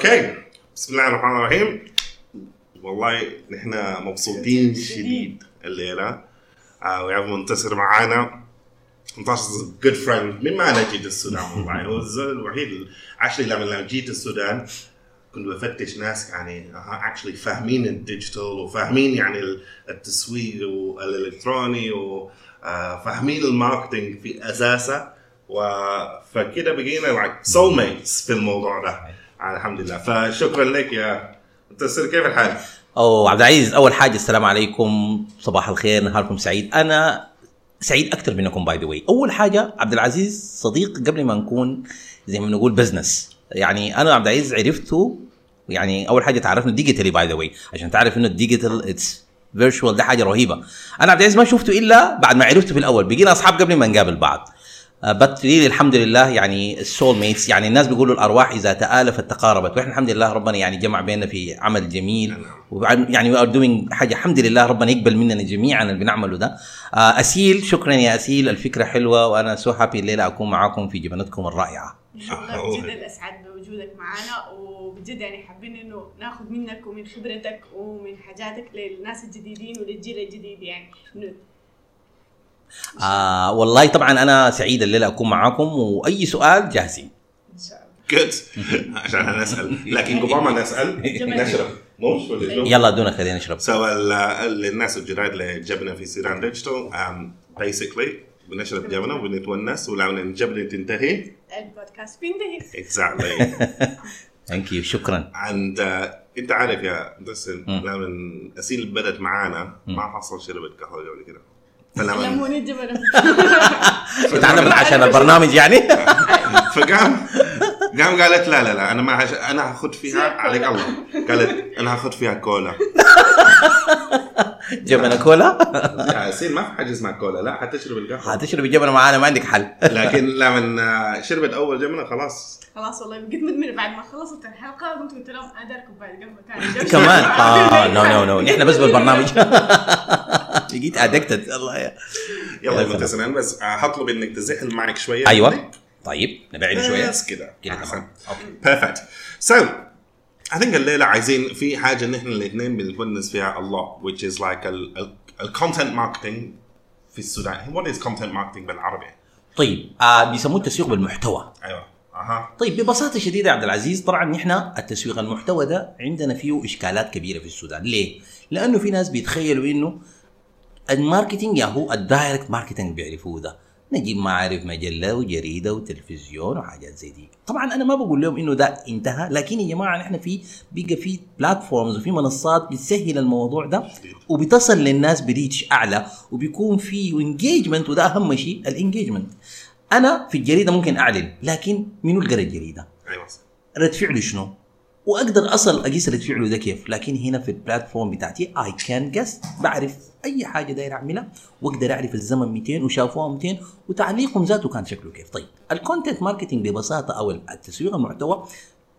okay. بسم الله الرحمن الرحيم. والله نحن مبسوطين شديد الليلة. آه ويا منتصر معانا. منتصر good friend من ما أنا جيت السودان؟ والله هو الزول الوحيد عشان لما لما جيت السودان كنت بفتش ناس يعني actually فاهمين ال digital وفاهمين يعني التسويق والالكتروني وفاهمين ال marketing في أساسه. فكده بقينا soul mates في الموضوع ده. الحمد لله. فشكرا لك يا منتصر كيف الحال؟ أو عبد العزيز أول حاجة السلام عليكم. صباح الخير نهاركم سعيد. أنا سعيد أكثر منكم by the way أول حاجة عبد العزيز صديق قبل ما نكون زي ما بنقول business يعني أنا عبد العزيز عرفته يعني أول حاجة تعرفنا digitally by the way عشان تعرف إنه ال digital it's virtual ده حاجة رهيبة. أنا عبد العزيز ما شفته إلا بعد ما عرفته في الأول. بقينا أصحاب قبل ما نقابل بعض. بس really الحمد لله يعني ال soul mates يعني الناس بيقولوا الأرواح إذا تآلفت تقاربت. وإحنا الحمد لله ربنا يعني جمع بيننا في عمل جميل. يعني we are doing حاجة الحمد لله ربنا يقبل مننا جميعا اللي بنعمله ده. آه، أسيل شكرا يا أسيل الفكرة حلوة وأنا so happy الليلة أكون معاكم في جبنتكم الرائعة. والله بجد الاسعد بوجودك معنا وبجد يعني حابين إنه ناخذ منك ومن خبرتك ومن حاجاتك للناس الجديدين وللجيل الجديد يعني. آه والله طبعا أنا سعيد الليلة أكون معاكم وأي سؤال جاهزين. ان شاء الله good عشان نسال لكن قبل ما نسأل. نشرب. شنو؟ يلا دونا خلينا نشرب. so الناس الجداد اللي جبنا في سيران ديجيتال basically بنشرب جبنة وبنتونس ولما الجبنه تنتهي. البودكاست بينتهي. exactly thank you شكرا. عند أنت عارف يا مدسر لما أسيل بدت معانا ما حصل شربت قهوة قبل كده. فلما علموني الجبنه تعلم عشان البرنامج يعني. فقام قام قالت لا لا لا أنا ما هش... أنا هاخذ فيها عليك الله قالت أنا هاخذ فيها كولا. جبنه كولا؟ يا اسيل ما في حاجة اسمها كولا لا حتشرب القهوة. هتشرب الجبنة معانا ما عندك حل. لكن لما شربت أول جبنة خلاص. خلاص والله بقيت مدمنه بعد ما خلصت الحلقة قمت قلت لهم ادار كوبايه قهوة ثانية كمان؟ آه no نو no نحن بس بالبرنامج. بقيت addicted الله يا يلا أنا بس هطلب إنك تزحل معك شوية. أيوه. طيب نبعد شوية. بس كده. كده. تمام. okay. perfect so I think الليلة عايزين في حاجة نحن الاثنين بنتونس فيها الله which is like ال content marketing في السودان. What is content marketing بالعربي؟ طيب آه بيسموه التسويق بالمحتوى. أيوه. أها. طيب ببساطة شديدة يا عبد العزيز طبعا نحن التسويق المحتوى ده عندنا فيه إشكالات كبيرة في السودان. ليه؟ لأنه في ناس بيتخيلوا إنه ال marketing يا هو ال direct marketing بيعرفوه ده. نجيب معارف مجلة وجريدة وتلفزيون وحاجات زي دي. طبعا أنا ما بقول لهم إنه ده انتهى لكن يا جماعة نحن في بقى في platforms وفي منصات بتسهل الموضوع ده وبتصل للناس ب reach أعلى وبيكون في engagement وده أهم شيء ال engagement أنا في الجريدة ممكن أعلن لكن منو اللي قرأ الجريدة؟ أيوه رد فعله شنو؟ وأقدر أصل أقيس رد فعله ده كيف لكن هنا في ال platform بتاعتي I can just بعرف أي حاجة داير أعملها وأقدر أعرف الزمن 200 وشافوها 200 وتعليقهم ذاته كان شكله كيف. طيب ال content marketing ببساطة أو التسويق المحتوى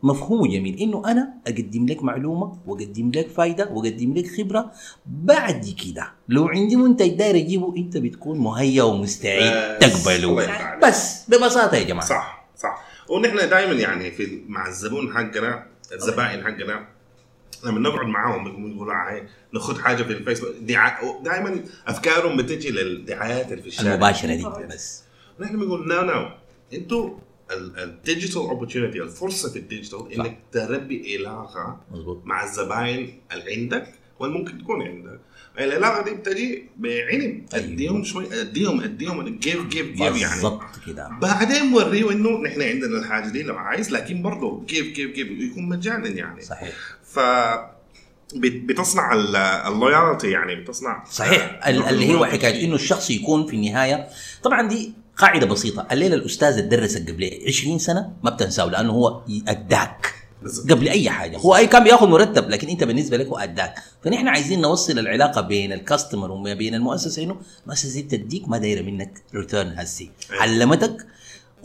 مفهومه جميل إنه أنا أقدم لك معلومة وأقدم لك فايدة وأقدم لك خبرة. بعد كده لو عندي منتج داير أجيبه أنت بتكون مهيأ ومستعد تقبله. بس ببساطة يا جماعة. صح صح. ونحن دائما يعني في مع الزبون حقنا الزبائن حقنا. لما نقعد معاهم بيقولوا هاي ناخذ حاجة في الفيسبوك. دائما أفكارهم بتجي للدعايات اللي في الشارع. المباشرة دي بس. نحن بنقول no no أنتوا ال digital opportunity الفرصة في ال digital إنك تربي علاقة مظبوط. مع الزباين اللي عندك والممكن تكون عندك. العلاقة دي بتجي بعلم. أديهم شوي أديهم أديهم give give give يعني. بالضبط كده. بعدين وريه إنه نحن عندنا الحاجة دي لو عايز لكن برضه give give give يكون مجانا يعني. صحيح. ف بت- بتصنع ال loyalty يعني بتصنع. صحيح. ال- اللي هو حكاية إنه الشخص يكون في النهاية. طبعا دي قاعدة بسيطة. الليلة الأستاذ اللي درسك قبل 20 سنة ما بتنساه لأنه هو اداك بالظبط. قبل أي حاجة. هو أي كان بياخذ مرتب لكن أنت بالنسبة لك هو اداك فنحن عايزين نوصل العلاقة بين ال customer وما بين المؤسسة إنه المؤسسه دي بتديك ما دايرة منك return هسي. أيوة. علمتك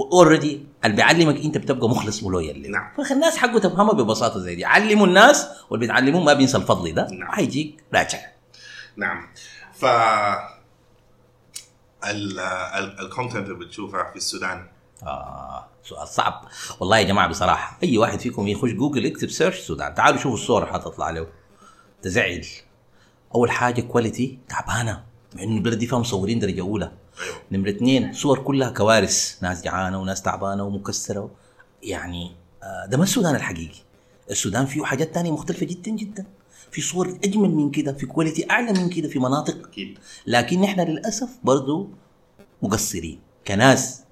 already اللي بيعلمك أنت بتبقى مخلص و loyal نعم. فالناس حقه تفهمها ببساطة زي دي. علموا الناس واللي بتعلموه ما بينسى الفضل ده. نعم. حيجيك راجع. نعم. ف ال content اللي بتشوفها في السودان آه سؤال صعب. والله يا جماعة بصراحة أي واحد فيكم يخش جوجل يكتب search السودان تعالوا شوفوا الصور اللي حتطلع له تزعل. أول حاجة quality تعبانة مع إنه البلد دي فيها مصورين درجة أولى. أيوه. نمرة اثنين صور كلها كوارث ناس جعانة وناس تعبانة ومكسرة. يعني آه، ده ما السودان الحقيقي. السودان فيه حاجات تانية مختلفة جدا جدا. في صور أجمل من كده في quality أعلى من كده في مناطق. أكيد. لكن نحن للأسف برضو مقصرين كناس.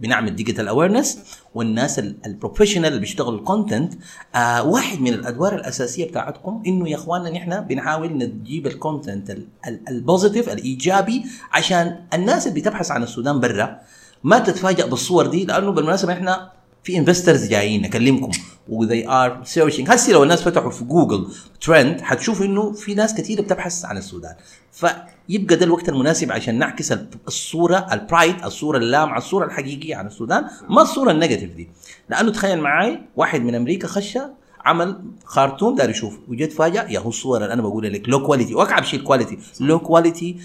بنعمل digital awareness والناس ال professional اللي بيشتغلوا ال content آه واحد من الأدوار الأساسية بتاعتكم إنه يا إخواننا نحن بنحاول نجيب ال content ال- ال- ال positive الإيجابي عشان الناس اللي بتبحث عن السودان برا ما تتفاجئ بالصور دي لأنه بالمناسبة إحنا في investors جايين نكلمكم و they are searching هسه لو الناس فتحوا في Google Trend حتشوف إنه في ناس كثيره بتبحث عن السودان. فيبقى ده الوقت المناسب عشان نعكس ال- الصورة ال bright الصورة اللامعة الصورة الحقيقية عن السودان ما الصورة ال negative دي. لأنه تخيل معاي واحد من أمريكا خش عمل خرطوم دار يشوف. وحيتفاجأ يا هو الصور اللي أنا بقول لك low quality واكعب شيء ال quality low quality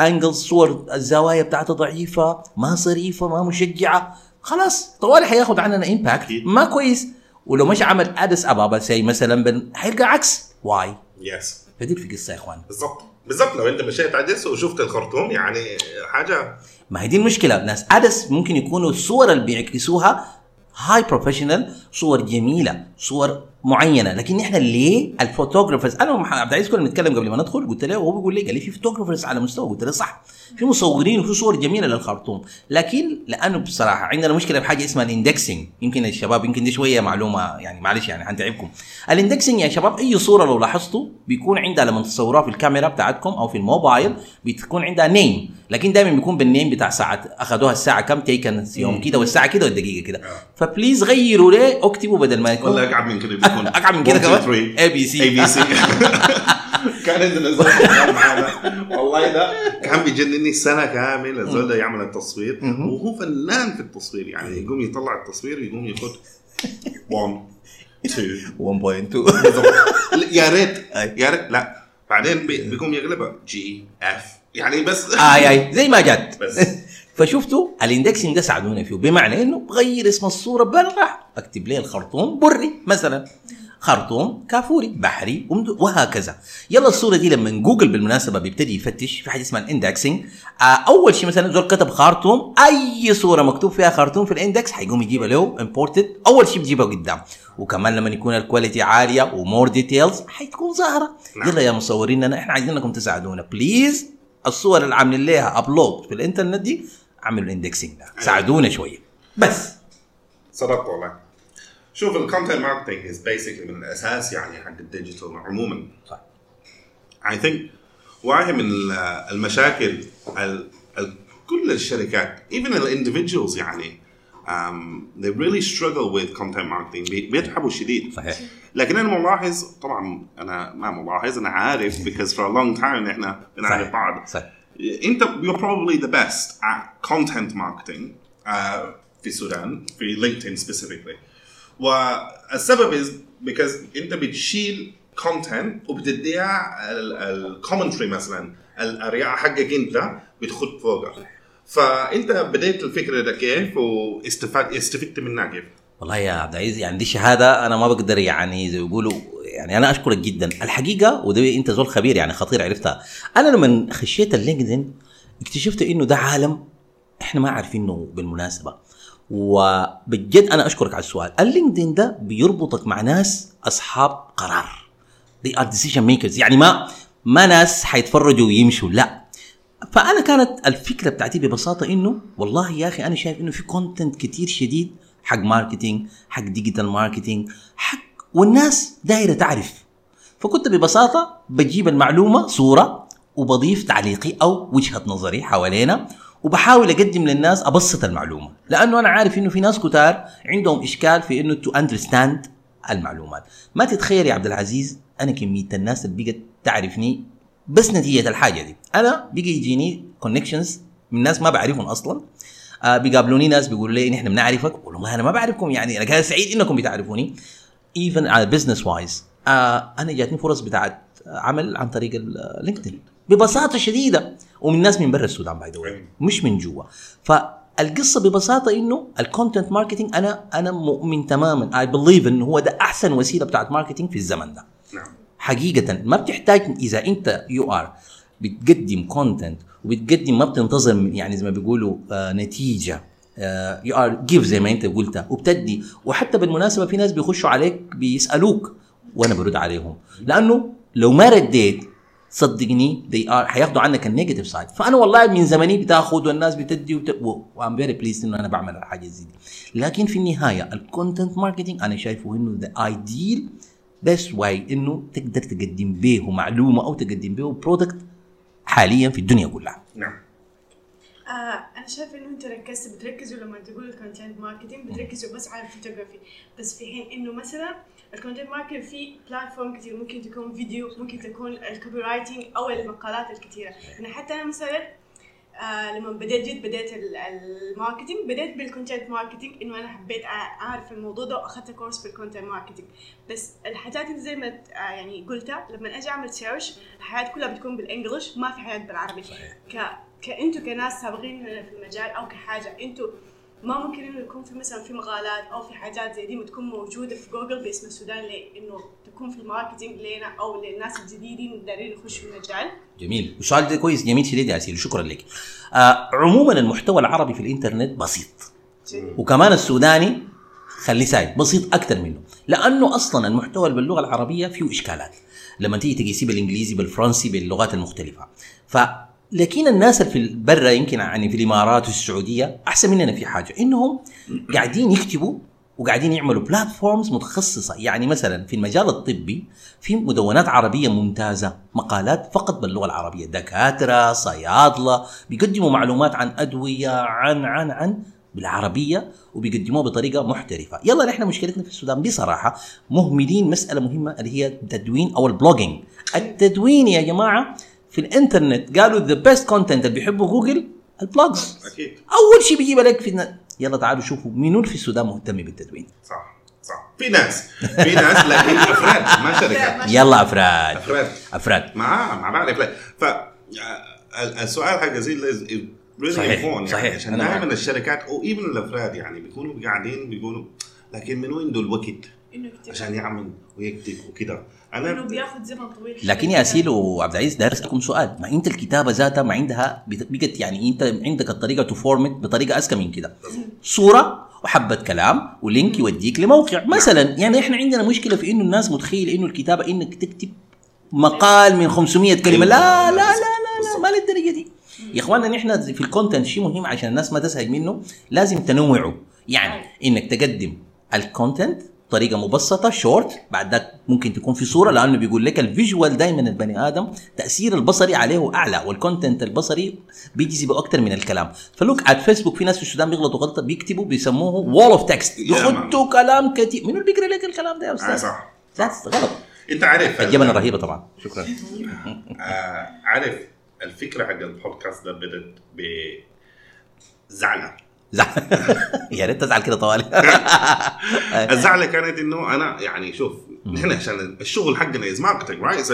angle صور الزوايا بتاعتها ضعيفة ما ظريفة ما مشجعة. خلاص طوالي حياخد عننا impact. ما كويس. ولو مشى عمل ادس ابابا زي مثلا بن حيلقى عكس. Why yes فدي في قصة يا إخوان. بالضبط. بالضبط. لو أنت مشيت ادس وشفت الخرطوم يعني حاجة. ما هي دي المشكلة. ناس ادس ممكن يكونوا الصور اللي بيعكسوها high professional صور جميلة صور معينة. لكن إحنا ليه ال photographers أنا عبد العزيز كنا بنتكلم قبل ما ندخل قلت له وهو بيقول لي قال لي في photographers على مستوى قلت له صح. في مصورين وفي صور جميلة للخرطوم. لكن لأنه بصراحة عندنا مشكلة بحاجه اسمها ال indexing يمكن الشباب يمكن دي شوية معلومة يعني معلش يعني حنتعبكم ال indexing يا شباب أي صورة لو لاحظتوا بيكون عندها لما تصوروها في الكاميرا بتاعتكم أو في الموبايل بتكون عندها name لكن دائما بيكون بال name بتاع ساعة اخذوها الساعة كم taken يوم كده والساعة كده والدقيقة كده. ف please غيروا ليه اكتبوا بدل ما يكون ولا أقعد من كده. اقعد من كده كمان؟ اي بي سي اي بي سي كان عندنا زول شغال معانا. والله ده كان بيجنني سنة كامل الزول ده يعمل التصوير. وهو فنان في التصوير. يعني يقوم يطلع التصوير يقوم ياخذ 1 2 1.2 بالضبط. يا ريت. يا ريت. لا. بعدين بي- بيقوم يقلبها GIF يعني بس. آي آي. زي ما جات بس. فشفتوا؟ ال indexing ده ساعدونا فيه. بمعنى إنه بغير اسم الصورة برا أكتب لي الخرطوم بري مثلا. خرطوم كافوري بحري وهكذا. يلا الصورة دي لما جوجل بالمناسبة بيبتدي يفتش في حاجة اسمها ال indexing آه أول شيء مثلا زول كتب خرطوم أي صورة مكتوب فيها خرطوم في ال index حيقوم يجيبها له important أول شيء بيجيبها قدام. وكمان لما يكون ال quality عالية و more details حتكون ظاهرة. نعم. يلا يا مصوريننا إحنا عايزينكم تساعدونا. please الصور اللي عاملين لها upload في الإنترنت دي عملوا ال indexing ده. ساعدونا شوية. بس. صدقت والله. شوف ال content marketing is basically من الأساس يعني حق ال digital عموما. صح. I think واحد من ال- المشاكل ال- ال- كل الشركات even ال individuals يعني um, they really struggle with content marketing. بي- بيتعبوا شديد. صحيح. لكن أنا ملاحظ طبعا أنا ما ملاحظ أنا عارف because for a long time إحنا بنعرف. بعض. صحيح. انت you're probably the best at content marketing uh, في السودان في LinkedIn specifically والسبب is because انت بتشيل content وبتديها ال commentary مثلا الآراء حقك انت بتخت فوقها فانت بديت الفكرة ده كيف واستفدت استفدت منها كيف؟ والله يا عبد العزيز يعني دي شهادة أنا ما بقدر يعني زي ما بيقولوا يعني أنا أشكرك جدا. الحقيقة وده أنت زول خبير يعني خطير عرفتها. أنا لما خشيت ال LinkedIn اكتشفت إنه ده عالم إحنا ما عارفينه بالمناسبة. وبجد أنا أشكرك على السؤال. ال LinkedIn ده بيربطك مع ناس أصحاب قرار. They are decision makers. يعني ما ما ناس حيتفرجوا ويمشوا لا. فأنا كانت الفكرة بتاعتي ببساطة إنه والله يا أخي أنا شايف إنه في content كتير شديد حق marketing حق digital marketing حق والناس دايرة تعرف. فكنت ببساطة بجيب المعلومة صورة وبضيف تعليقي أو وجهة نظري حوالينا وبحاول أقدم للناس أبسط المعلومة. لأنه أنا عارف إنه في ناس كتار عندهم إشكال في إنه to understand المعلومات. ما تتخيل يا عبد العزيز أنا كمية الناس اللي بقت تعرفني بس نتيجة الحاجة دي. أنا بقى يجيني connections من ناس ما بعرفهم أصلا. آه بيقابلوني ناس بيقولوا لي نحن بنعرفك. والله أنا ما بعرفكم يعني أنا كان سعيد إنكم بتعرفوني. even على business wise آه أنا جاتني فرص بتاعت عمل عن طريق LinkedIn ببساطة شديدة. ومن ناس من برا السودان by the way مش من جوا. فالقصة ببساطة إنه ال content marketing أنا أنا مؤمن تماما. I believe إنه هو ده أحسن وسيلة بتاعت marketing في الزمن ده. نعم. حقيقة ما بتحتاج إذا أنت you are بتقدم content وبتقدم ما بتنتظر يعني زي ما بيقولوا آه نتيجة. you are give زي ما انت قلت وبتدي. وحتى بالمناسبة في ناس بيخشوا عليك بيسألوك وأنا برد عليهم. لأنه لو ما رديت صدقني they are حياخدوا عنك ال negative side فأنا والله من زمني بتاخذ والناس بتدي وت... و I'm very pleased إنه أنا بعمل الحاجة زي دي. لكن في النهاية ال content marketing أنا شايفه إنه the ideal best way إنه تقدر تقدم به معلومة أو تقدم به product حاليا في الدنيا كلها. نعم. آه أنا شايفة إنه أنت ركزت بتركزوا لما تقولوا ال content marketing بتركزوا بس على الفوتوغرافي. بس في حين إنه مثلا ال content marketing في platform كتير ممكن تكون فيديو ممكن تكون ال copywriting أو المقالات الكثيره يعني حتى أنا مثلا آه لما بديت جيت بديت ال- ال marketing بديت بال content marketing إنه أنا حبيت أعرف الموضوع ده وأخذت كورس بال content marketing بس الحاجات اللي زي ما آه يعني قلتها لما أجي أعمل search الحياة كلها بتكون بال English ما في حياه بالعربي. ك كانتوا كناس سابقين في المجال أو كحاجة أنتوا ما ممكن إنه يكون في مثلا في مقالات أو في حاجات زي دي بتكون موجودة في جوجل باسم السودان لأنه تكون في ال marketing لنا أو للناس الجديدين اللي دايرين يخشوا المجال. جميل. والسؤال ده كويس جميل شديد يا سيدي شكرا لك. آه عموما المحتوى العربي في الإنترنت بسيط. وكمان السوداني خليه side بسيط أكثر منه. لأنه أصلا المحتوى باللغة العربية فيه إشكالات. لما تيجي تقيسيه بالإنجليزي بالفرنسي باللغات المختلفة. ف لكن الناس اللي في برا يمكن يعني في الإمارات والسعوديه أحسن مننا في حاجة إنهم قاعدين يكتبوا وقاعدين يعملوا بلاتفورمز متخصصة. يعني مثلا في المجال الطبي في مدونات عربية ممتازة مقالات فقط باللغة العربية دكاترة صيادلة بيقدموا معلومات عن أدوية عن عن عن بالعربية وبيقدموها بطريقة محترفة. يلا نحن مشكلتنا في السودان بصراحة مهملين مسألة مهمة اللي هي التدوين أو ال blogging التدوين يا جماعة في الإنترنت قالوا the best content اللي بيحبوا جوجل ال blogs أكيد. أول شيء بيجيب لك في يلا تعالوا شوفوا منو في السودان مهتم بالتدوين. صح صح. في ناس في ناس لكن أفراد ما شركات يلا أفراد. أفراد. أفراد. مع مع بعض افراد ف السؤال حق زي really صحيح، important يعني صحيح، عشان. دائما الشركات أو even الأفراد يعني بيكونوا قاعدين بيقولوا لكن من وين عنده الوقت إنه يكتب. عشان يعمل ويكتب وكده. انه أنا بياخذ زمن طويل. لكن يا سيل وعبد العزيز داير اسالكم سؤال. ما إنت الكتابة ذاتها ما عندها بقت يعني إنت عندك الطريقة ت format بطريقة أذكى من كده. صورة وحبة كلام و link يوديك لموقع. مثلا يعني إحنا عندنا مشكلة في إنه الناس متخيل إنه الكتابة إنك تكتب مقال من 500 كلمة. لا لا لا لا, لا ما للدرجة دي. يا إخواننا نحن في ال content شيء مهم عشان الناس ما تزهق منه لازم تنوعوا يعني إنك تقدم ال content بطريقة مبسطة شورت بعد ذاك ممكن تكون في صورة لأنه بيقول لك ال visual دائما البني آدم تأثير البصري عليه أعلى وال content البصري بيجذب أكثر من الكلام. فلوك على فيسبوك في ناس في السودان بيغلطوا غلطة بيكتبوا بيسموه wall of text يحطوا كلام كثير منو اللي بيقرأ لك الكلام ده يا آه أستاذ؟ صح. That's غلط. أنت عارف الجبنه رهيبة طبعا. شكرا. آه عارف الفكرة حق البودكاست ده بدت بزعلة. زعل يا ريت تزعل كده طوالي. الزعله كانت إنه أنا يعني شوف نحن عشان الشغل حقنا is marketing right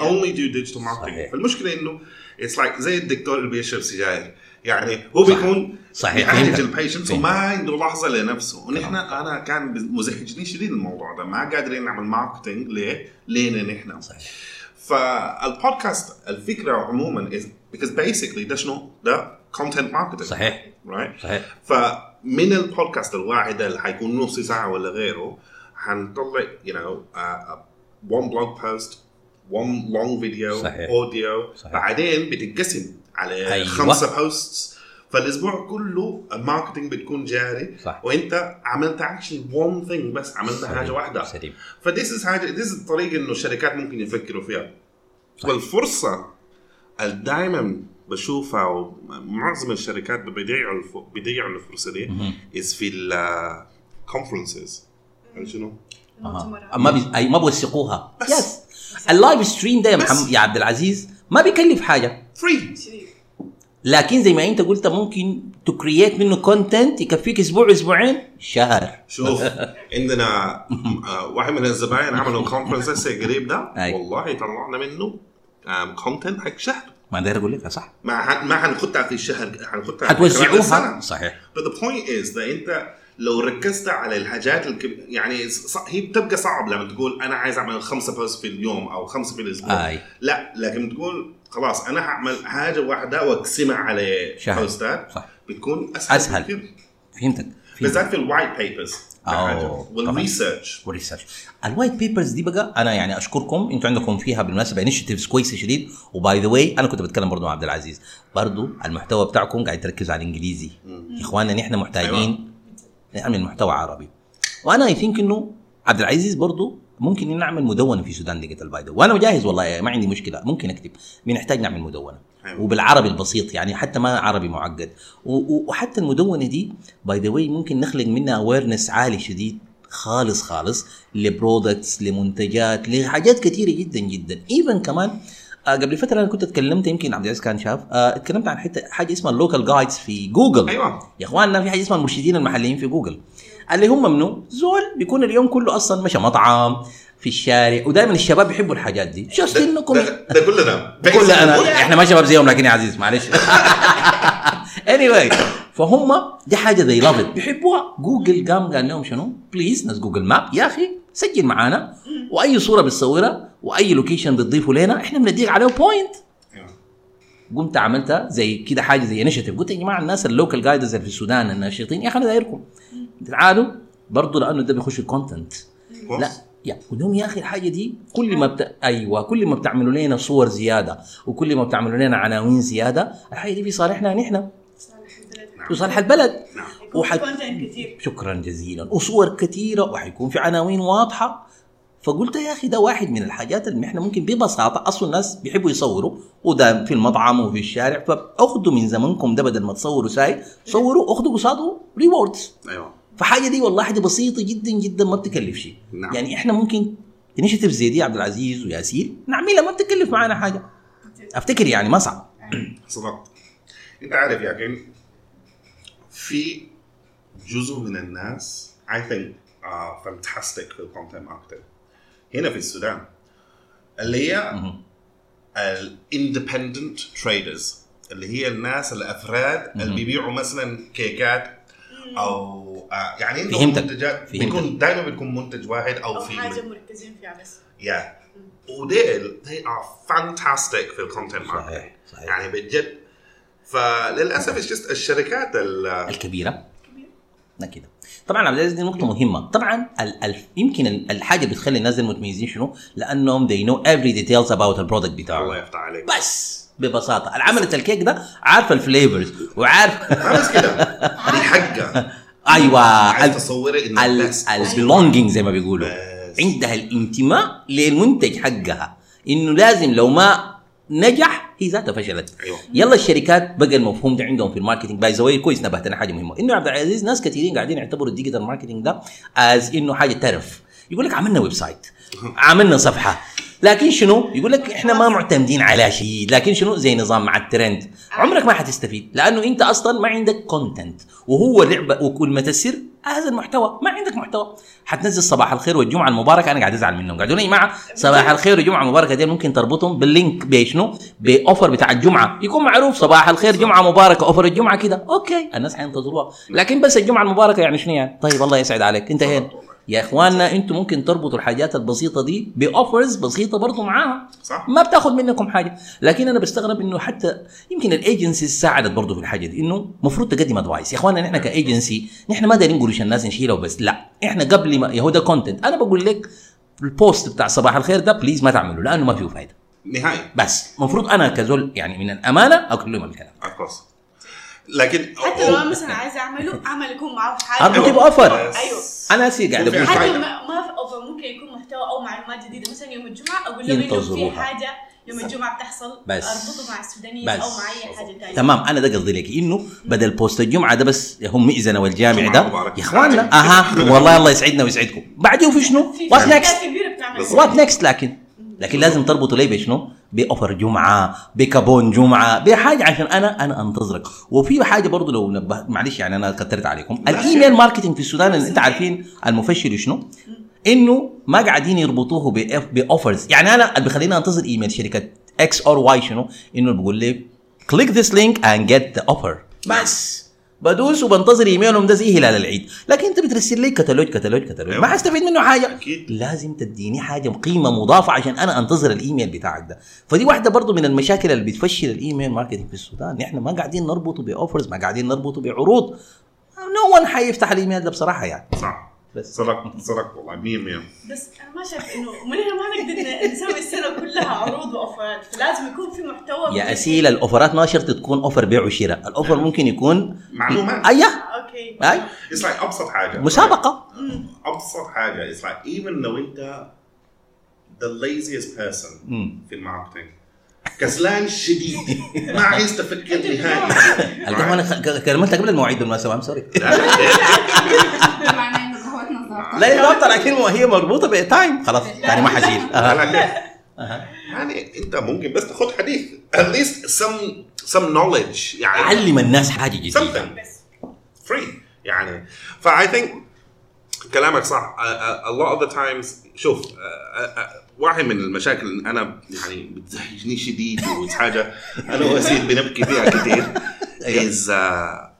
only do digital marketing. صحيح. فالمشكلة إنه it's like زي الدكتور اللي بيشرب سجاير. يعني هو صح. بيكون صحيح، بيعالج فهمتك. ال patient. وما عنده لحظة لنفسه. ونحن أنا كان مزعجني شديد الموضوع ده. ما قادرين نعمل marketing ليه؟ لينا نحن. صحيح. فالبودكاست الفكرة عموما is because basically ده شنو؟ ده content marketing صحيح. right? صحيح. فمن البودكاست الواحد اللي حيكون نص ساعة ولا غيره حنطلع you know uh, uh, one blog post one long video صحيح. audio صحيح. بعدين بتتقسم على أيوة. خمسة posts فالأسبوع كله ال marketing بتكون جاري. صح. وأنت عملت actually one thing بس عملت حاجة واحدة. سليم. ف this is حاجة this الطريقة إنه الشركات ممكن يفكروا فيها. والفرصة اللي دائما بشوفها ومعظم الشركات بيضيعوا الف... بيضيعوا الفرصة دي. is في ال conferences شنو؟ ما بي... أي ما بوثقوها. بس. yes ال live stream ده يا. محمد يا عبد العزيز ما بيكلف حاجة. free. لكن زي ما أنت قلت ممكن ت create منه content يكفيك أسبوع أسبوعين شهر. شوف عندنا آه، واحد من الزباين عملوا conference قريب ده. والله طلعنا منه content حق شهر ما داير أقول لك صح ما ما حنخدها في الشهر حنخدها حتوزعوها سنة. صحيح but the point is that انت لو ركزت على الحاجات الكب... يعني ص... هي بتبقى صعب لما تقول أنا عايز أعمل خمسة post في اليوم أو خمسة في الأسبوع آي. لا لكن تقول خلاص أنا هعمل حاجة واحدة وأقسمها على شهر. بوستات. بتكون أسهل. بكثير. فهمتك. بالذات في ال white papers وال research وال research ال white papers دي بقى أنا يعني أشكركم. أنتوا عندكم فيها بالمناسبة initiatives كويسة شديد. و by the way أنا كنت بتكلم برضه مع عبد العزيز. برضه المحتوى بتاعكم قاعد تركزوا على الإنجليزي. يا إخواننا نحن محتاجين نعمل محتوى عربي. وأنا I think إنه عبد العزيز برضه ممكن نعمل مدونة في سودان ديجيتال by the way وأنا جاهز والله ما عندي مشكلة. ممكن أكتب. بنحتاج نعمل مدونة. أيوة. وبالعربي البسيط يعني حتى ما عربي معقد. وحتى المدونة دي by the way ممكن نخلق منها awareness عالي شديد خالص خالص ل products لمنتجات لحاجات كثيره جدا جدا. even كمان آه قبل فترة أنا كنت أتكلمت يمكن عبد العزيز كان شاف آه اتكلمت عن حتة حاجة اسمها ال local guides في جوجل أيوه. يا اخواننا في حاجة اسمها المرشدين المحليين في جوجل اللي هم منو؟ زول بيكون اليوم كله أصلا مشى مطعم في الشارع ودائما الشباب بيحبوا الحاجات دي. just انكم ده, كلنا كل انا إحنا ما شباب زيهم لكن يا عزيز معلش. Anyway فهم دي حاجة زي لافت بيحبوها جوجل قام قال لهم شنو؟ please ناس جوجل ماب يا أخي سجل معانا. وأي صورة بتصورها وأي location بتضيفه لنا إحنا بنديك عليه point. قمت عملتها زي كده حاجة زي initiative قلت يا جماعة الناس ال local guides اللي في السودان الناشطين يا أخي أنا دايركم. تعالوا برضه لأنه ده بيخش ال content لا. يا قول يا أخي الحاجة دي كل ما بت... أيوه كل ما بتعملوا لنا صور زيادة وكل ما بتعملوا لنا عناوين زيادة الحاجة دي في صالحنا نحن. صالح البلد في صالح البلد. نعم. كثير شكرا جزيلا. وصور كثيره وحيكون في عناوين واضحة. فقلت يا أخي ده واحد من الحاجات اللي إحنا ممكن ببساطة أصلا الناس بيحبوا يصوروا. وده في المطعم وفي الشارع. فأخذوا من زمنكم ده بدل ما تصوروا ساي صوروا أخذوا قصاده rewards أيوه. فحاجة دي والله حاجة بسيطة جدا جدا ما بتكلف شيء. نعم. يعني إحنا ممكن initiative زي دي عبد العزيز وياسين نعملها ما بتكلف معانا حاجة. أفتكر يعني ما صعب. صدقت أنت عارف يا أخي في جزء من الناس I think uh, fantastic في ال content marketing هنا في السودان اللي هي. ال independent traders اللي هي الناس الأفراد اللي بيبيعوا مثلا كيكات أو آه يعني فهمتك. منتجات. بيكون دائما بيكون منتج واحد أو في حاجة مركزين فيها بس. يا وديل they are fantastic في ال content صحيح صحيح. يعني بجد. فللأسف it's just الشركات ال- الكبيرة. كده طبعا عبد العزيز دي نقطة مهمة، طبعا ال ال يمكن ال- الحاجة اللي بتخلي الناس دي متميزين شنو؟ لأنهم they know every details about ال product الله بتاعه يفتح عليك. بس! ببساطة. العملة الكيك ده عارفة ال flavors وعارف ما بس كده. دي حقه أيوه. عايز تصوري انه بس. ال belonging زي ما بيقولوا. عندها الانتماء للمنتج حقها. إنه لازم لو ما نجح هي ذاتها فشلت. أيوه. يلا الشركات بقى المفهوم ده عندهم في ال marketing by the كويس نبهتنا حاجة مهمة. إنه عبد العزيز ناس كثيرين قاعدين يعتبروا ال digital marketing ده as إنه حاجة ترف. يقول لك عملنا website عملنا صفحة. لكن شنو؟ يقول لك إحنا ما معتمدين على شيء لكن شنو؟ زي نظام مع الترند. عمرك ما حتستفيد. لأنه أنت أصلا ما عندك content وهو لعبة وكل ما تسر هذا المحتوى. ما عندك محتوى. حتنزل صباح الخير والجمعة المباركة. أنا قاعد أزعل منهم. قاعد يقولوا يا جماعة صباح الخير والجمعة المباركة دي ممكن تربطهم بال link بشنو؟ ب offer بتاع الجمعة. يكون معروف صباح الخير جمعة مباركة offer الجمعة كده. okay. الناس حينتظروها. لكن بس الجمعة المباركة يعني شنو يعني؟ طيب الله يسعد عليك. انتهينا. يا إخواننا أنتم ممكن تربطوا الحاجات البسيطة دي ب offers بسيطة برضو معاها صح. ما بتاخذ منكم حاجة. لكن أنا بستغرب إنه حتى يمكن الأيجنسي ساعدت برضه في الحاجة دي إنه المفروض تقدم advice يا إخواننا نحن كأيجنسي نحن ما دايرين قروش الناس نشيلها وبس لا. إحنا قبل ما يهو ده content أنا بقول لك ال post بتاع صباح الخير ده please ما تعملوا لأنه ما فيه فايدة. نهائي. بس. المفروض أنا كزول يعني من الأمانة أقول لهم الكلام. لكن حتى لو أنا مثلا عايزة أعمله أعمل يكون معاه حاجة اربط ب offer بس- أيوه. أنا هسي قاعد أقول. حتى ما ما في offer ممكن يكون محتوى أو معلومات جديدة مثلا يوم الجمعة أقول لهم إنه في. حاجة يوم الجمعة بتحصل بس. أربطه مع السودانيه بس. أو مع أي حاجة ثانية تمام أنا ده قصدي لك إنه بدل post الجمعة ده بس هم مئذنة والجامع ده. يا إخواننا أها والله الله يسعدنا ويسعدكم بعدين في شنو؟ في what next؟ what next لكن لكن لازم تربطوا لي بشنو؟ ب offer جمعة بكابون جمعة بحاجة عشان أنا أنا أنتظرك. وفي حاجة برضو لو نبهت معلش يعني أنا كترت عليكم. ال email marketing في السودان اللي أنت عارفين المفشل شنو؟ إنه ما قاعدين يربطوه ب offers. يعني أنا اللي بيخليني أنتظر إيميل شركة X or Y شنو؟ إنه بقول لي click this link and get the offer بس. بدوس وبنتظر إيميلهم ده زي هلال العيد. لكن أنت بترسل لي كتالوج كتالوج كتالوج. أيوة. ما حستفيد منه حاجة. أكيد. لازم تديني حاجة قيمة مضافة عشان أنا أنتظر الإيميل بتاعك ده. فدي واحدة برضو من المشاكل اللي بتفشل ال email marketing في السودان. إحنا ما قاعدين نربطه ب offers ما قاعدين نربطه بعروض. no one حيفتح الإيميل ده بصراحة يعني. صح. بس. صدق صدق والله 100% بس أنا ما شايف انه من هنا ما نقدر نسوي السنة كلها عروض و offer ات. فلازم يكون في محتوى يا أسيل ال offer ات ما شرط تكون offer بيع وشراء. ال offer ممكن يكون معلومات أيوه. okay. أي. It's like أبسط حاجة. مسابقة. أبسط حاجة. It's like even لو أنت the laziest person مم. في ال marketing. كسلان شديد. ما عايز تفكر نهائي. أنا كلمتها قبل المواعيد بالمناسبة. I'm sorry لا هي ضابطه لكن هي مربوطة ب time خلاص ثاني ما حشيل يعني أنت ممكن بس تاخذ حديث at least some some knowledge. يعني علم الناس حاجة جديدة. something. بس free. يعني ف I think كلامك صح. A, lot of the times شوف uh, uh, uh, واحد من المشاكل اللي أنا يعني بتزعجني شديد وحاجه أنا واسيل بنبكي فيها كثير is uh,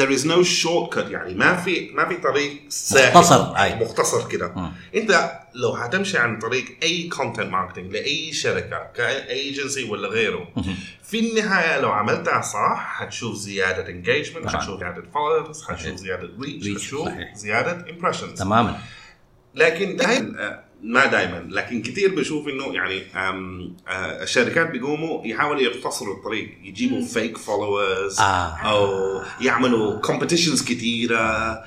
there is no shortcut يعني ما في ما في طريق سهل مختصر، أي. مختصر كده. أنت لو هتمشي عن طريق أي content marketing لأي شركة كايجنسي ولا غيره في النهاية لو عملتها صح هتشوف زيادة engagement. هتشوف زيادة followers صحيح. هتشوف زيادة reach هتشوف صحيح. زيادة impressions تماما لكن دائما ما دائما لكن كثير بشوف إنه يعني آه، الشركات بيقوموا يحاولوا يختصروا الطريق. يجيبوا fake followers آه. أو يعملوا competitions كثيرة.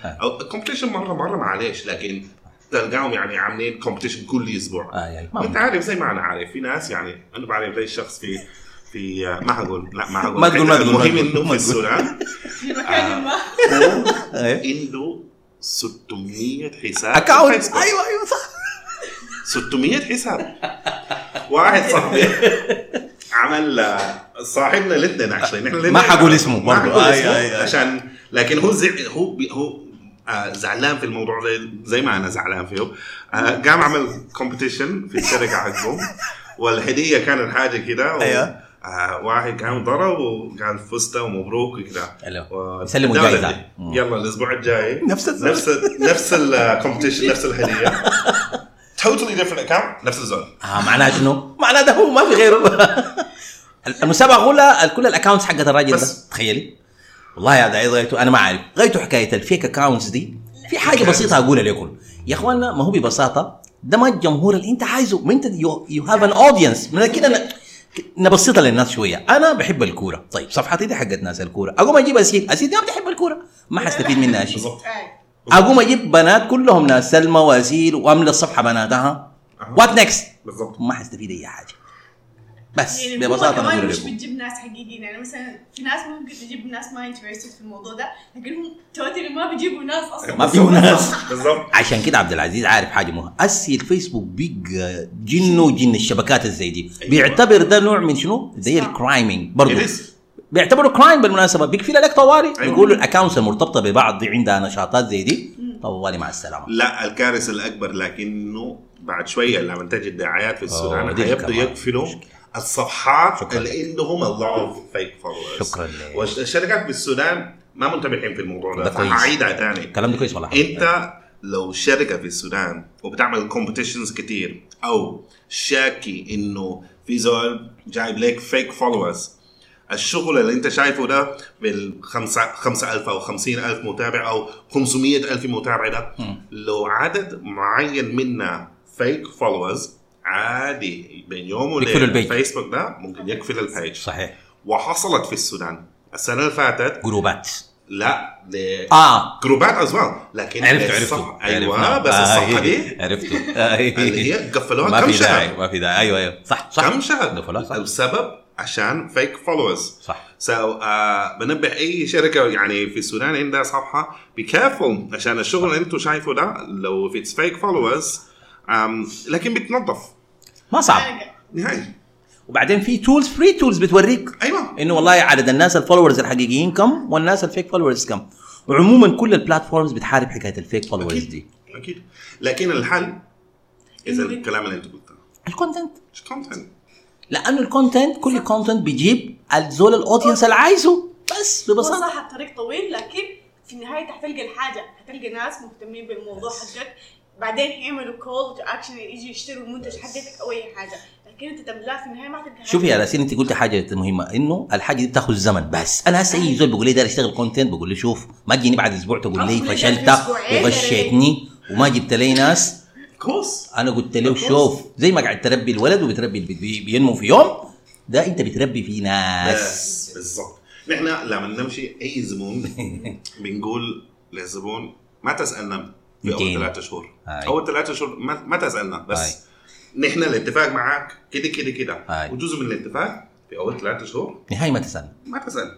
أو competition مرة مرة معلش لكن تلقاهم يعني عاملين competition كل أسبوع. آه يعني أنت عارف زي ما أنا عارف في ناس يعني أنا بعرف زي الشخص في في آه، ما حقول لا ما حقول ما تقول- ما تقول- المهم إنه في. السودان في مكان ما. أيوة. عنده 600 حساب account. أيوه أيوه صح. 600 حساب واحد صاحبي عمل صاحبنا الاثنين نحن الاثنين ما حقول اسمه اسمه آي- آي. عشان لكن هو زي هو هو آه زعلان في الموضوع زي زي ما أنا زعلان فيه آه قام عمل competition في الشركة حقهم والهدية كانت حاجة كده و- أيوة. آه واحد قام ضرب وقال فزت ومبروك وكذا يسلموا. دي. مم. يلا الأسبوع الجاي نفس. نفس نفس ال competition نفس الهدية totally different account نفس الزول آه معناها شنو؟ معناها ده هو ما في غيره. المسابقة كلها كل ال accounts حقت الراجل ده بس. تخيلي. والله يا داعي غايته أنا ما عارف غايته حكاية ال fake accounts دي في حاجة بسيطة أقولها لكم. يا اخوانا ما هو ببساطة ده ما الجمهور اللي أنت عايزه. ما أنت you have an audience من كده ن- نبسطها للناس شوية. أنا بحب الكورة. طيب صفحتي دي حقت ناس الكورة. أقوم أجيب أسيل. أسيل دي ما بتحب الكورة. ما حستفيد منها شيء. بالضبط. أقوم أجيب بنات كلهم ناس سلمى واسيل وأملى الصفحة بناتها. what next بالضبط. ما حستفيد أي حاجة. بس يعني ببساطة نقول مش بتجيب ناس حقيقيين. يعني مثلا في ناس ممكن تجيب ناس ما interested في الموضوع ده لكن هم totally ما بيجيبوا ناس أصلا. ما في ناس. بالضبط. عشان كده عبد العزيز عارف حاجة مهمة. أسي الفيسبوك بقى جن وجن الشبكات الزي دي. أيوة. بيعتبر ده نوع من شنو؟ زي ال criming برضه. بيعتبروا crime بالمناسبة. بيكفي لك طوالي أيوة. يقولوا ال accounts المرتبطة ببعض دي عندها نشاطات زي دي. طوالي مع السلامة. لا الكارثة الأكبر لكنه بعد شوية لما تجد الدعايات في السودان هيبدوا. يقفلوا الصفحات شكراً اللي عندهم fake followers. شكراً لك. والشركات في السودان ما منتبهين في الموضوع ده. فهعيدها ثاني الكلام ده كويس والله. أنت لو شركة في السودان وبتعمل competitions كتير أو شاكي إنه في زول جايب لك fake followers الشغل اللي انت شايفه ده ألف أو خمسين ألف متابع أو خمسمية ألف متابع ده لو عدد معين منا fake followers عادي بين يوم يقفلوا وليلة ال page. فيسبوك ده ممكن يقفل ال page صحيح. وحصلت في السودان السنة اللي فاتت جروبات. لا ل آه. جروبات as well لكن عرفت عرفته أيوه. بس آه، الصفحه دي. عرفته. آه، هي- اللي هي قفلوها ما كم في داعي شهر؟ ما في داعي. أيوه أيوه. صح صح. كم شهر؟ قفلوها صح. السبب؟ عشان fake followers صح. so uh, بنبه أي شركة يعني في السودان عندها صفحة. بكافل عشان الشغل اللي أنتم شايفه ده لو في فيك فولورز لكن بتنظف. ما صعب. نهائي وبعدين في tools free tools بتوريك أيوه. إنه والله عدد الناس ال followers الحقيقيين كم والناس الفيك فولورز كم. وعموما كل ال platforms بتحارب حكاية ال fake followers دي. أكيد. لكن الحل إذا الكلام اللي انت قلته. ال content مش content لأنه ال content كل content بيجيب الزول ال audience اللي عايزه. بس ببساطة. صح الطريق طويل لكن في النهاية حتلقى الحاجة حتلقى ناس مهتمين بالموضوع حقك. بعدين يعملوا call to action يجي يشتروا المنتج حقتك أو أي حاجة. لكن أنت تملاه في النهاية ما تلقى شوفي يا. ياسين أنت قلت حاجة مهمة إنه الحاجة دي بتاخذ زمن بس أنا هسه أي زول بيقول لي داير أشتغل content بقول له شوف ما تجيني بعد أسبوع تقول لي فشلت وغشيتني وما جبت لي ناس. 'cause أنا قلت له. شوف زي ما قاعد تربي الولد وبتربي البي- بي- بينمو في يوم ده أنت بتربي في ناس بس بالضبط نحن لما نمشي أي زبون بنقول للزبون ما تسألنا في أول 200. ثلاثة شهور هاي. أول ثلاثة شهور ما, ما تسألنا هاي. بس نحن الاتفاق معك كده كده كده هاي. وجزء من الاتفاق في أول ثلاثة شهور نهاية ما تسألنا ما تسأل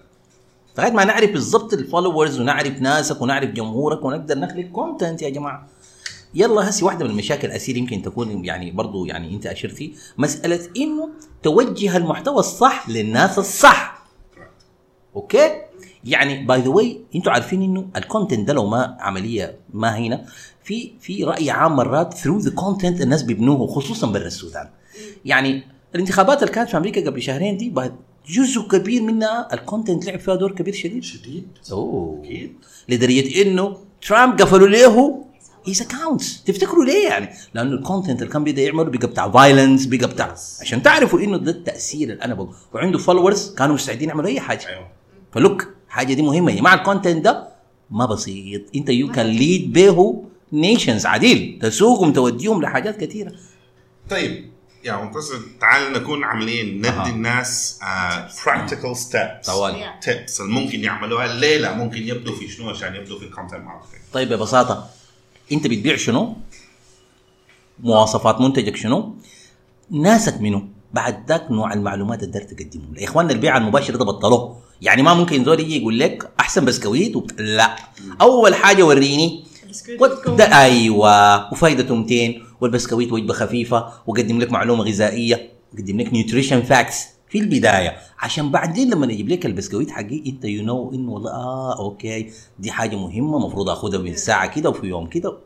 لغاية ما نعرف بالضبط ال followers ونعرف ناسك ونعرف جمهورك ونقدر نخلق content يا جماعة يلا هسي واحدة من المشاكل أسيل يمكن تكون يعني برضو يعني أنت أشرتي. مسألة إنه توجه المحتوى الصح للناس الصح. okay؟ يعني by the way أنتوا عارفين إنه ال content ده لو ما عملية ما هنا في في رأي عام مرات through the content الناس بيبنوه خصوصا برا السودان. يعني الانتخابات اللي كانت في أمريكا قبل شهرين دي بعد جزء كبير منها ال content لعب فيها دور كبير شديد. شديد. أوه. أكيد. لدرجة إنه ترامب قفلوا له his accounts تفتكروا ليه يعني؟ لأنه ال content اللي كان بيقدر يعمله بقى بتاع violence بقى بتاع عشان تعرفوا إنه ده التأثير اللي أنا بقول وعنده followers كانوا مستعدين يعملوا أي حاجة. أيوه. ف look حاجة دي مهمة. يا جماعة ال content ده ما بسيط. أنت you can lead به nations عديل. تسوقهم توديهم لحاجات كثيره طيب يا منتصر تعال نكون عاملين ندي. الناس practical steps طوالي. tips اللي ممكن يعملوها. الليلة ممكن يبدوا في شنو؟ عشان يبدوا في ال content marketing طيب ببساطة انت بتبيع شنو؟ مواصفات منتجك شنو؟ ناسك منه بعد ذاك نوع المعلومات اللي تقدر تقدمهم إخواننا البيع المباشر ده بطلوه. يعني ما ممكن زول يجي يقول لك أحسن بسكويت وبت... لا. أول حاجة وريني. ده أيوه. وفائدته 200 والبسكويت وجبة خفيفة. وقدم لك معلومة غذائية. وقدم لك nutrition facts في البداية. عشان بعدين لما يجيب لك البسكويت حقي انت you know انه والله آه okay دي حاجة مهمة المفروض اخذها من ساعة كده وفي يوم كده.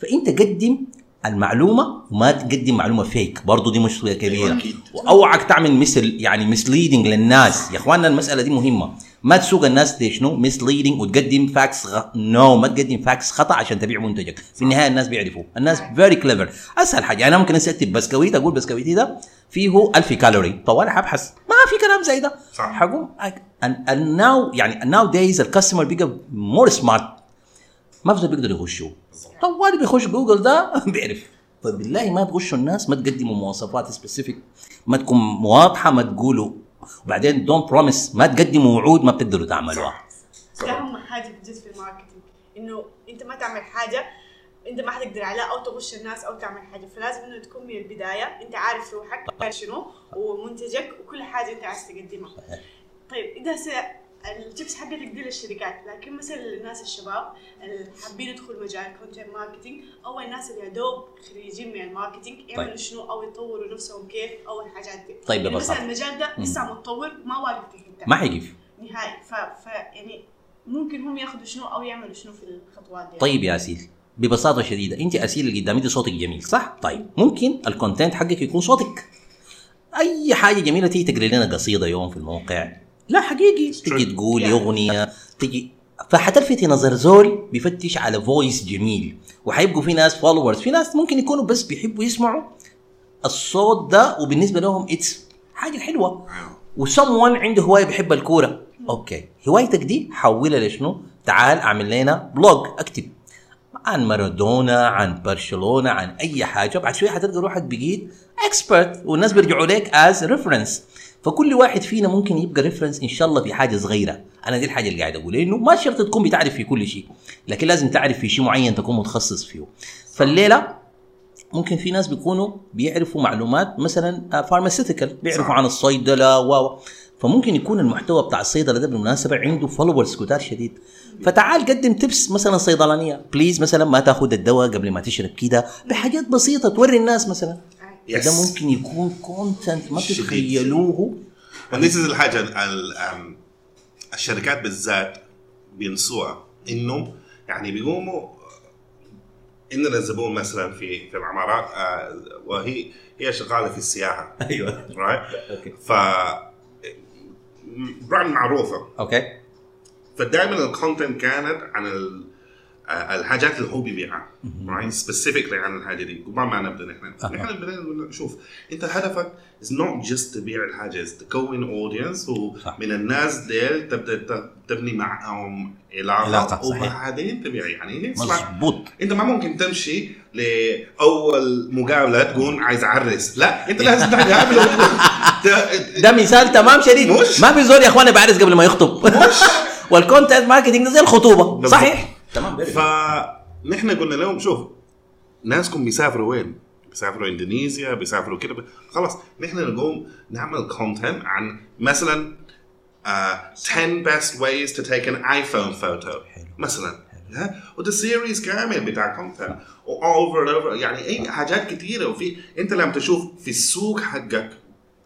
فأنت قدم المعلومة وما تقدم معلومة فيك برضو دي مشكله كبيرة. أكيد. وأوعك تعمل مثل يعني misleading للناس. يا إخواننا المسألة دي مهمة. ما تسوق الناس دي شنو؟ misleading وتقدم facts غ... no ما تقدم facts خطأ عشان تبيع منتجك. في النهاية الناس بيعرفوا. الناس very clever أسهل حاجة. أنا ممكن اكتب بسكويت أقول بسكويتي ده فيه 1000 كالوري طوالي حبحث ما في كلام زي ده. حقوم now يعني nowadays ال customer بقى more smart ما بيقدر يغشوا طوالي بيخش جوجل ده؟ بيعرف. فبالله ما تغشوا الناس ما تقدموا مواصفات specific ما تكون واضحة ما تقولوا. وبعدين don't promise ما تقدموا وعود ما بتقدروا تعملوها. ده اهم حاجة بجد في ال marketing. إنه أنت ما تعمل حاجة أنت ما حتقدر عليها أو تغش الناس أو تعمل حاجة. فلازم إنه تكون من البداية. أنت عارف روحك شنو ومنتجك وكل حاجة أنت عايز تقدمها. طيب هسه ال tips حقتك دي للشركات لكن مثلا الناس الشباب اللي حابين يدخلوا مجال content marketing أو الناس اللي يا دوب خريجين من ال marketing يعملوا طيب. شنو؟ أو يطوروا نفسهم كيف؟ أو الحاجات دي. طيب يعني. مثلا المجال ده لسه متطور ما واقف في حتة ما حيقف نهائي. ف... ف يعني ممكن هم ياخذوا شنو أو يعملوا شنو في الخطوات دي. طيب يا أسيل ببساطة شديدة أنت أسيل اللي قدامي دي صوتك جميل صح؟ طيب ممكن ال content حقك يكون صوتك. أي حاجة جميلة تيجي تقري لنا قصيدة يوم في الموقع. لا حقيقي. تجي تقول Yeah. أغنية تجي فحتلفتي نظر زول بيفتش على voice جميل وحيبقوا في ناس followers في ناس ممكن يكونوا بس بيحبوا يسمعوا الصوت ده وبالنسبة لهم it's حاجة حلوة. وسمون عنده هواية بيحب الكورة. okay. هوايتك دي حولها لشنو؟ تعال اعمل لنا blog اكتب. عن مارادونا عن برشلونة عن أي حاجة. بعد شوية حتلقى روحك بقيت expert والناس بيرجعوا لك as reference فكل واحد فينا ممكن يبقى reference إن شاء الله في حاجة صغيرة. أنا دي الحاجة اللي قاعد أقولها انه ما شرط تكون بتعرف في كل شيء لكن لازم تعرف في شيء معين تكون متخصص فيه. فالليلة ممكن في ناس بيكونوا بيعرفوا معلومات مثلا pharmaceutical بيعرفوا صح. عن الصيدلة و فممكن يكون المحتوى بتاع الصيدلة ده بالمناسبة عنده followers كتار شديد. فتعال قدم tips مثلا صيدلانية. please مثلا ما تاخذ الدواء قبل ما تشرب كده بحاجات بسيطة توري الناس مثلا. Yes. ده ممكن يكون content ما. تتخيلوه. And this is الحاجة ال- um, الشركات بالذات بينسوها. إنه يعني بيقوموا عندنا زبون مثلا في في العمارات آه، وهي هي شغالة في السياحة. أيوه. right ف brand معروفة. okay فدائما ال content كانت عن ال- الحاجات اللي هو بيبيعها. right specifically عن الحاجة دي. قبل ما نبدا نحن. نحن نقول شوف أنت هدفك is not just تبيع الحاجة is تكون audience. ومن الناس ديل تبدأ تبني معهم علاقة, علاقة، صحيح. وبعدين تبيع. يعني مظبوط. أنت ما ممكن تمشي لأول مقابلة تقول عايز أعرس. لا أنت لازم تقابله ت- ده مثال تمام شديد. مش. ما في زول يا إخواني بعرس قبل ما يخطب. وال content marketing زي الخطوبة. صحيح؟ تمام فنحن قلنا لهم شوف ناسكم بيسافروا وين؟ بيسافروا إندونيسيا بيسافروا كده خلاص نحن نقوم نعمل content عن مثلا uh, 10 best ways to take an iPhone photo. مثلا ها؟ وده series كامل بتاع content over over يعني أي حاجات كثيره وفي أنت لما تشوف في السوق حقك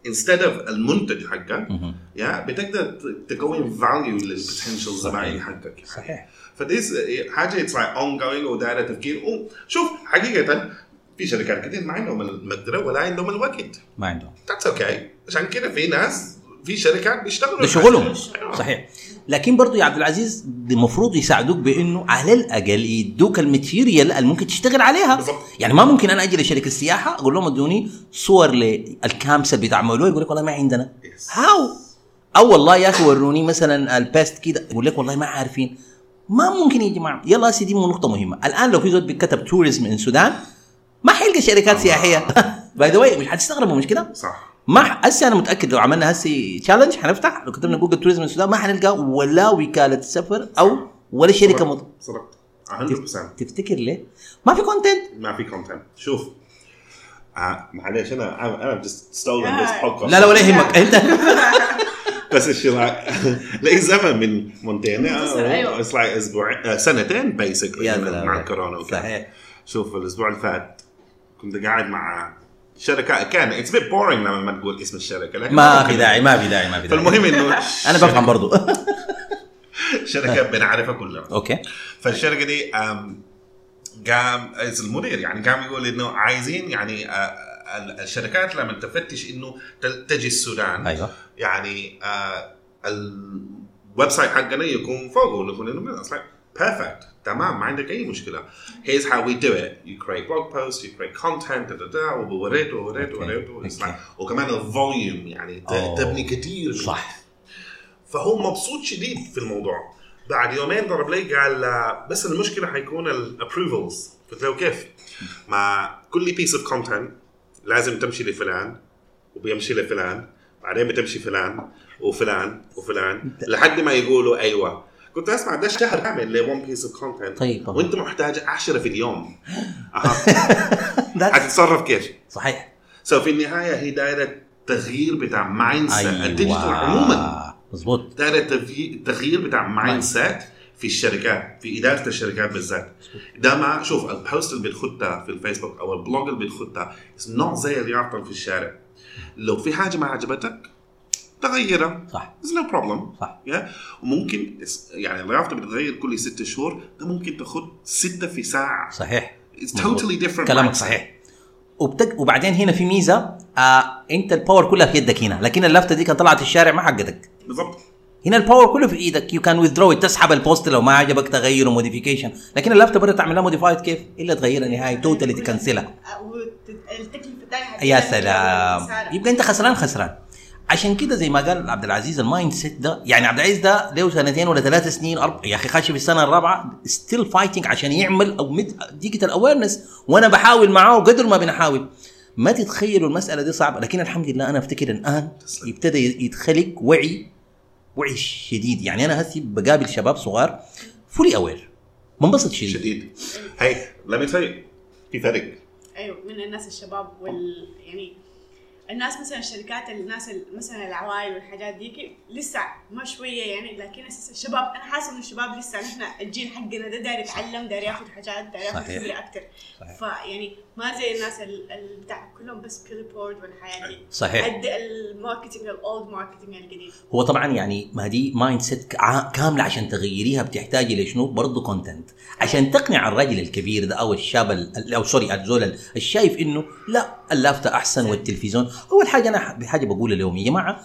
instead of المنتج حقك يا بتقدر تكون value لل potential زباين حقك. صحيح. ف this حاجة it's like ongoing ودائره تفكير. شوف حقيقة في شركات كثير ما عندهم المقدرة ولا عندهم الوقت. ما عندهم. that's okay عشان كده في ناس في شركات بيشتغلوا ده شغلهم صحيح. لكن برضو يا عبد العزيز المفروض يساعدوك بإنه على الأقل يدوك ال material اللي ممكن تشتغل عليها. بالضبط. يعني ما ممكن أنا أجي لشركة السياحة أقول لهم ادوني صور لل camps اللي بيتعملوها يقول لك والله ما عندنا. how أو والله يا أخي وروني مثلا ال best كده يقول لك والله ما عارفين. ما ممكن يا جماعة. يلا سيدي مو نقطة مهمة. الآن لو في زول بيكتب tourism من السودان ما حيلقى شركات سياحية. by the way مش حتستغربوا مش كده؟ صح. ما هسه أنا متأكد لو عملنا هسه challenge حنفتح؟ لو كتبنا جوجل tourism السودان ما حنلقى ولا وكالة سفر أو ولا شركة مط... صدقت. 100% تفتكر ليه؟ ما في content ما في content شوف آه معليش أنا أنا just stolen this podcast. لا لا ولا يهمك. أنت. بس الشراء لي زمن من مونتين أيوة. it's like أسبوع آه، سنتين basically. مع الكورونا وكده. صحيح. شوف الأسبوع اللي فات كنت قاعد مع شركة كان. it's bit boring لما ما تقول اسم الشركة لكن ما. في داعي ما في داعي ما في داعي. فالمهم إنه أنا بفهم برضو. شركة بنعرفها كلنا. okay. فالشركة دي قام المدير يعني قام يقول إنه عايزين يعني ال- الشركات لما تفتش إنه تجي السودان أيوه. يعني ال website حقنا يكون فوقه ونكون إنه perfect. تمام ما عندك أي مشكلة. Here's how we do it. You create blog posts you create content da, da, da, ووريت ووريت. ووريت وكمان ال volume يعني Oh. تبني كثير صح. فهو مبسوط شديد في الموضوع. بعد يومين ضرب لي قال بس المشكلة حيكون ال approvals قلت له كيف؟ مع كل piece of content لازم تمشي لفلان وبيمشي لفلان بعدين بتمشي فلان وفلان وفلان لحد ما يقولوا أيوه. كنت أسمع ده شهر كامل ل 1 piece of content طيب،. وأنت محتاج 10 في اليوم. حتتصرف كيف؟ صحيح. so في النهاية هي دايرة تغيير بتاع mindset ال digital أيوه عموما. مظبوط. التغيير التغيير بتاع mindset في الشركات في إدارة الشركات بالذات. ده ما شوف ال post اللي بتخدها في الفيسبوك أو ال blog اللي بتخدها not زي اللي يعطل في الشارع. لو في حاجة ما عجبتك تغيرها. صح. There's no problem. صح. yeah. وممكن يعني الرياضه بتتغير كل ست شهور ده ممكن تاخد ستة في ساعة. صحيح. It's totally different كلامك mindset. صحيح. وبتك... وبعدين هنا في ميزة آه انت ال power كلها في يدك هنا لكن اللفتة دي كانت طلعت الشارع ما حقتك. بالضبط. هنا ال power كله في إيدك. you can withdraw تسحب ال post لو ما عجبك تغيره modification لكن اللفتة برا تعمل لها modified كيف؟ إلا تغيرها نهائي totally تكنسلها. يا سلام. يبقى انت خسران خسران. عشان كده زي ما قال عبد العزيز ال mindset ده يعني عبد العزيز ده له سنتين ولا ثلاث سنين أرب... يا أخي خش في السنة الرابعة still fighting عشان يعمل أو digital awareness وأنا بحاول معاه قدر ما بنحاول. ما تتخيلوا المسألة دي صعبة لكن الحمد لله أنا أفتكر الآن. يبتدى يتخلق وعي وعي شديد. يعني أنا هسي بقابل شباب صغار fully aware منبسط شديد. شديد. هي let me tell you. في فرق أيوه من الناس الشباب وال يعني الناس مثلا الشركات الناس ال- مثلا العوائل والحاجات ديك لسه ما شوية يعني لكن الشباب أنا حاسة إنه الشباب لسه نحن الجيل حقنا ده داير يتعلم داير ياخذ حاجات داير ياخذ. خبرة أكثر. فيعني ما زي الناس ال- ال- بتاع كلهم بس billboard والحاجات دي. صحيح. قد ال marketing ال old marketing القديم. هو طبعا يعني ما دي مايند سيت كاملة عشان تغيريها بتحتاجي لشنو برضه content عشان تقنع الرجل الكبير ده أو الشاب ال- أو sorry الزول ال- الشايف إنه لا اللافته احسن والتلفزيون. اول حاجة أنا بحاجه بقولها لهم يا جماعة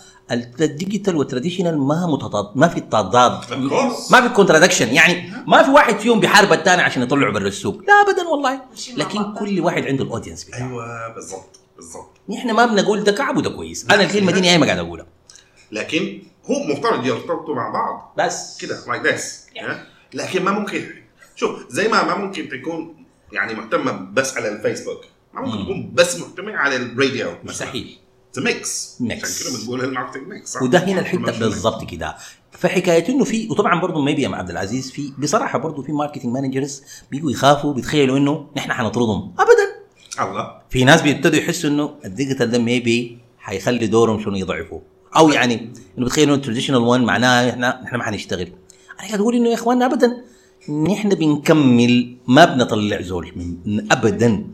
ال digital وال traditional ما متضاد ما في تضاد. ما في contradiction يعني ما في واحد فيهم بيحارب الثاني عشان يطلعه برا السوق لا ابدا والله. لكن. كل واحد عنده ال audience بتاعه. أيوه بالضبط بالضبط. نحن ما بنقول ده كعب وده كويس. أنا الكلمة دي نهائي ما قاعد أقولها. لكن هو مفترض يرتبطوا مع بعض. بس. كده like this Yeah. لكن ما ممكن. شوف زي ما ما ممكن تكون يعني مهتمة بس على الفيسبوك. ما ممكن مم. تكون بس مهتمه على الراديو مستحيل mix Mix. عشان كده بنقول ال marketing mix؟ وده هنا الحتة بالضبط كده. فحكاية إنه في وطبعا برضه maybe يا عبد العزيز في بصراحة برضه في marketing managers بيجوا يخافوا بيتخيلوا إنه نحن حنطردهم. ابدا. الله. في ناس بيبتدوا يحسوا إنه ال digital ده maybe حيخلي دورهم شنو يضعفوا. أو يعني إنه بتخيلوا إنه ال traditional 1 معناه إحنا إحنا ما حنشتغل. أنا قاعد أقول إنه يا إخواننا ابدا نحن بنكمل ما بنطلع زول من ابدا.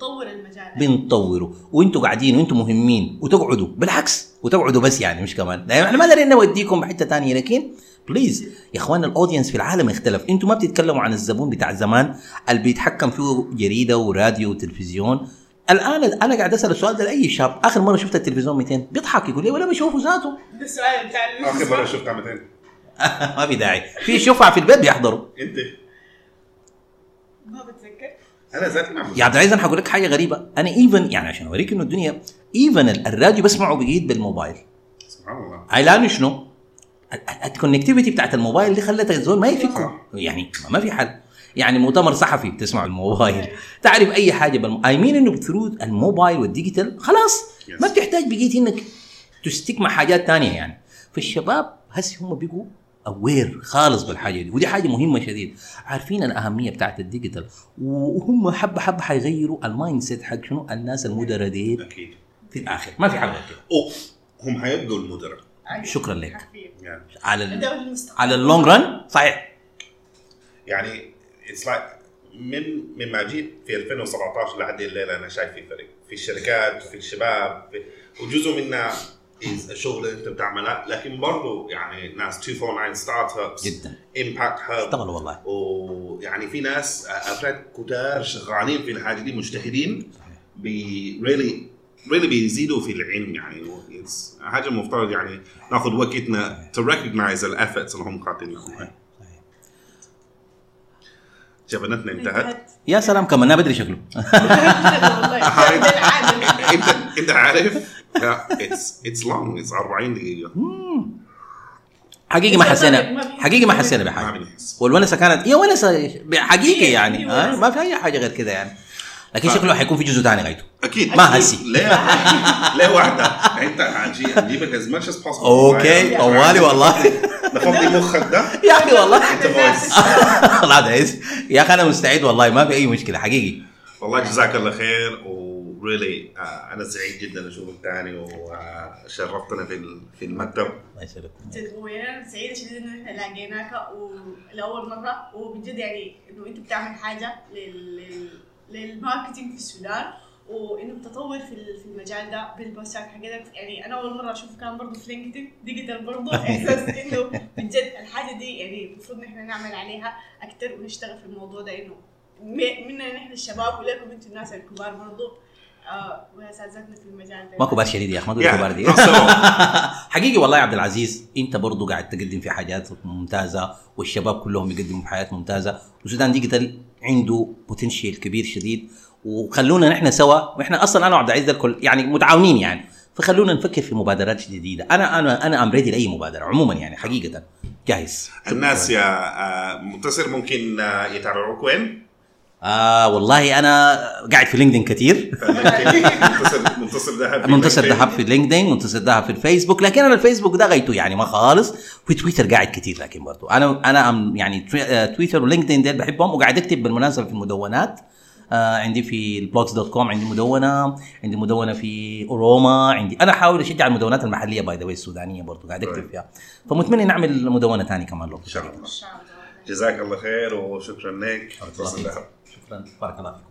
نطور المجال. بنطوره. وانتوا قاعدين وانتوا مهمين وتقعدوا. بالعكس وتقعدوا بس يعني مش كمان. يعني إحنا ما دارين نوديكم بحتة ثانية لكن please يا إخوان ال audience في العالم اختلف. أنتوا ما بتتكلموا عن الزبون بتاع زمان اللي بيتحكم فيه جريدة وراديو وتلفزيون. الآن أنا قاعد أسأل السؤال ده لأي شاب. آخر مرة شفت التلفزيون 200 بيضحك يقول لي ولا بشوفه ذاته. ده السؤال بتاع آخر مرة شفتها 200 ما في داعي. في شفعة في البيت بيحضروا. أنت؟ ما بتذكر؟ أنا ذاتي ما عبد العزيز أنا حقول لك حاجة غريبة. أنا even يعني عشان أوريك إنه الدنيا even الراديو بسمعه بقيت بالموبايل. سبحان الله. هاي لأنه شنو؟ ال connectivity بتاعت الموبايل دي خلت الزول ما صح. يعني ما في حل. يعني مؤتمر صحفي بتسمع الموبايل. تعرف أي حاجة بالم... I mean إنه ب through الموبايل وال digital خلاص. Yes. ما بتحتاج بقيت إنك ت stick مع حاجات تانية يعني. فالشباب هسي هم بيقوا aware خالص بالحاجة دي. ودي حاجة مهمة شديد. عارفين الاهميه بتاعت ال digital؟ وهم حبه حبه حيغيروا ال mindset حق شنو؟ الناس المدراء دي أكيد. في الآخر. ما في حاجة كده. أوه. هم حيبقوا المدراء شكرا لك. يعني. على ال... على ال long run صحيح. يعني it's like من من ما جيت في 2017 لحد الليلة أنا شايف في فرق في الشركات في الشباب في وجزء منها الشغل اللي انت بتعمله لكن برضه يعني ناس 249 startups جدا Impact Hub اشتغلوا والله ويعني في ناس افراد كتار شغالين في الحاجة دي مجتهدين بي really really بيزيدوا في العلم يعني حاجة المفترض يعني ناخذ وقتنا to recognize ال efforts اللي هم قاطينها صحيح. جبنتنا انتهت. يا سلام كمان أنا بدري شكله. انت إنت عارف؟ it's it's long it's 40 دقيقة. حقيقي ما حسينا. حقيقي ما حسينا بحاجة. والونسه كانت هي ونسه حقيقي هي- يعني آه ونسة. ما في أي حاجة غير كده يعني. لكن شكله حيكون في جزء ثاني غايته. أكيد. ما هسي. ليه ليه واحدة. أنت هجي أجيبك از ماتش از possible. أوكي. طوالي والله. نفضي مخك ده. يا أخي والله. أنت فويس. يا أخي أنا مستعد والله ما في أي مشكلة حقيقي. والله جزاك الله خير وريلي أنا سعيد جدا أشوفك تاني وشرفتنا في ال- في المكتب. الله يسلمك جد وأنا سعيده شديد انه إحنا لاقيناك ولأول مرة وبجد يعني إنه أنت بتعمل حاجة لل... لل... لل marketing في السودان وإنه تطور في ال- في المجال ده بال posts ات حقتك. يعني أنا أول مرة أشوف كان برضه في LinkedIn digital برضه إحساس إنه بجد الحاجة دي يعني المفروض نحن نعمل عليها أكثر ونشتغل في الموضوع ده إنه م- منا نحن الشباب ولكم أنتم الناس الكبار برضه آه واساتذتنا في المجال ده. ما كبار شديد يا أخي ما تقول Yeah. كبار دي. حقيقي والله يا عبد العزيز أنت برضو قاعد تقدم في حاجات ممتازة والشباب كلهم يقدموا في حياه ممتازة. والسودان digital عنده potential كبير شديد. وخلونا نحن سوا وإحنا أصلا أنا وعبد العزيز الكل يعني متعاونين يعني. فخلونا نفكر في مبادرات جديدة. أنا أنا أنا I'm ready لأي مبادرة عموما يعني حقيقة. جاهز. الناس يا آه، منتصر ممكن آه، يتابعوك وين؟ آه والله أنا قاعد في LinkedIn كثير منتصر ذهب في منتصر. ذهب في LinkedIn منتصر ذهب في الفيسبوك لكن أنا الفيسبوك ده غيته يعني ما خالص. في تويتر قاعد كتير لكن برضو. أنا أنا يعني آه، تويتر و LinkedIn ديل بحبهم وقاعد أكتب بالمناسبة في المدونات. آه عندي في البلوجز دوت كوم عندي مدونة عندي مدونة في أوروما عندي أنا أحاول اشجع المدونات المحلية باي ذا السودانية برضه قاعد أكتب Right. فيها. فمتمنى نعمل مدونة ثانية كمان لو إن شاء الله ان شاء الله. جزاك الله خير وشكرا لك. para Canavico.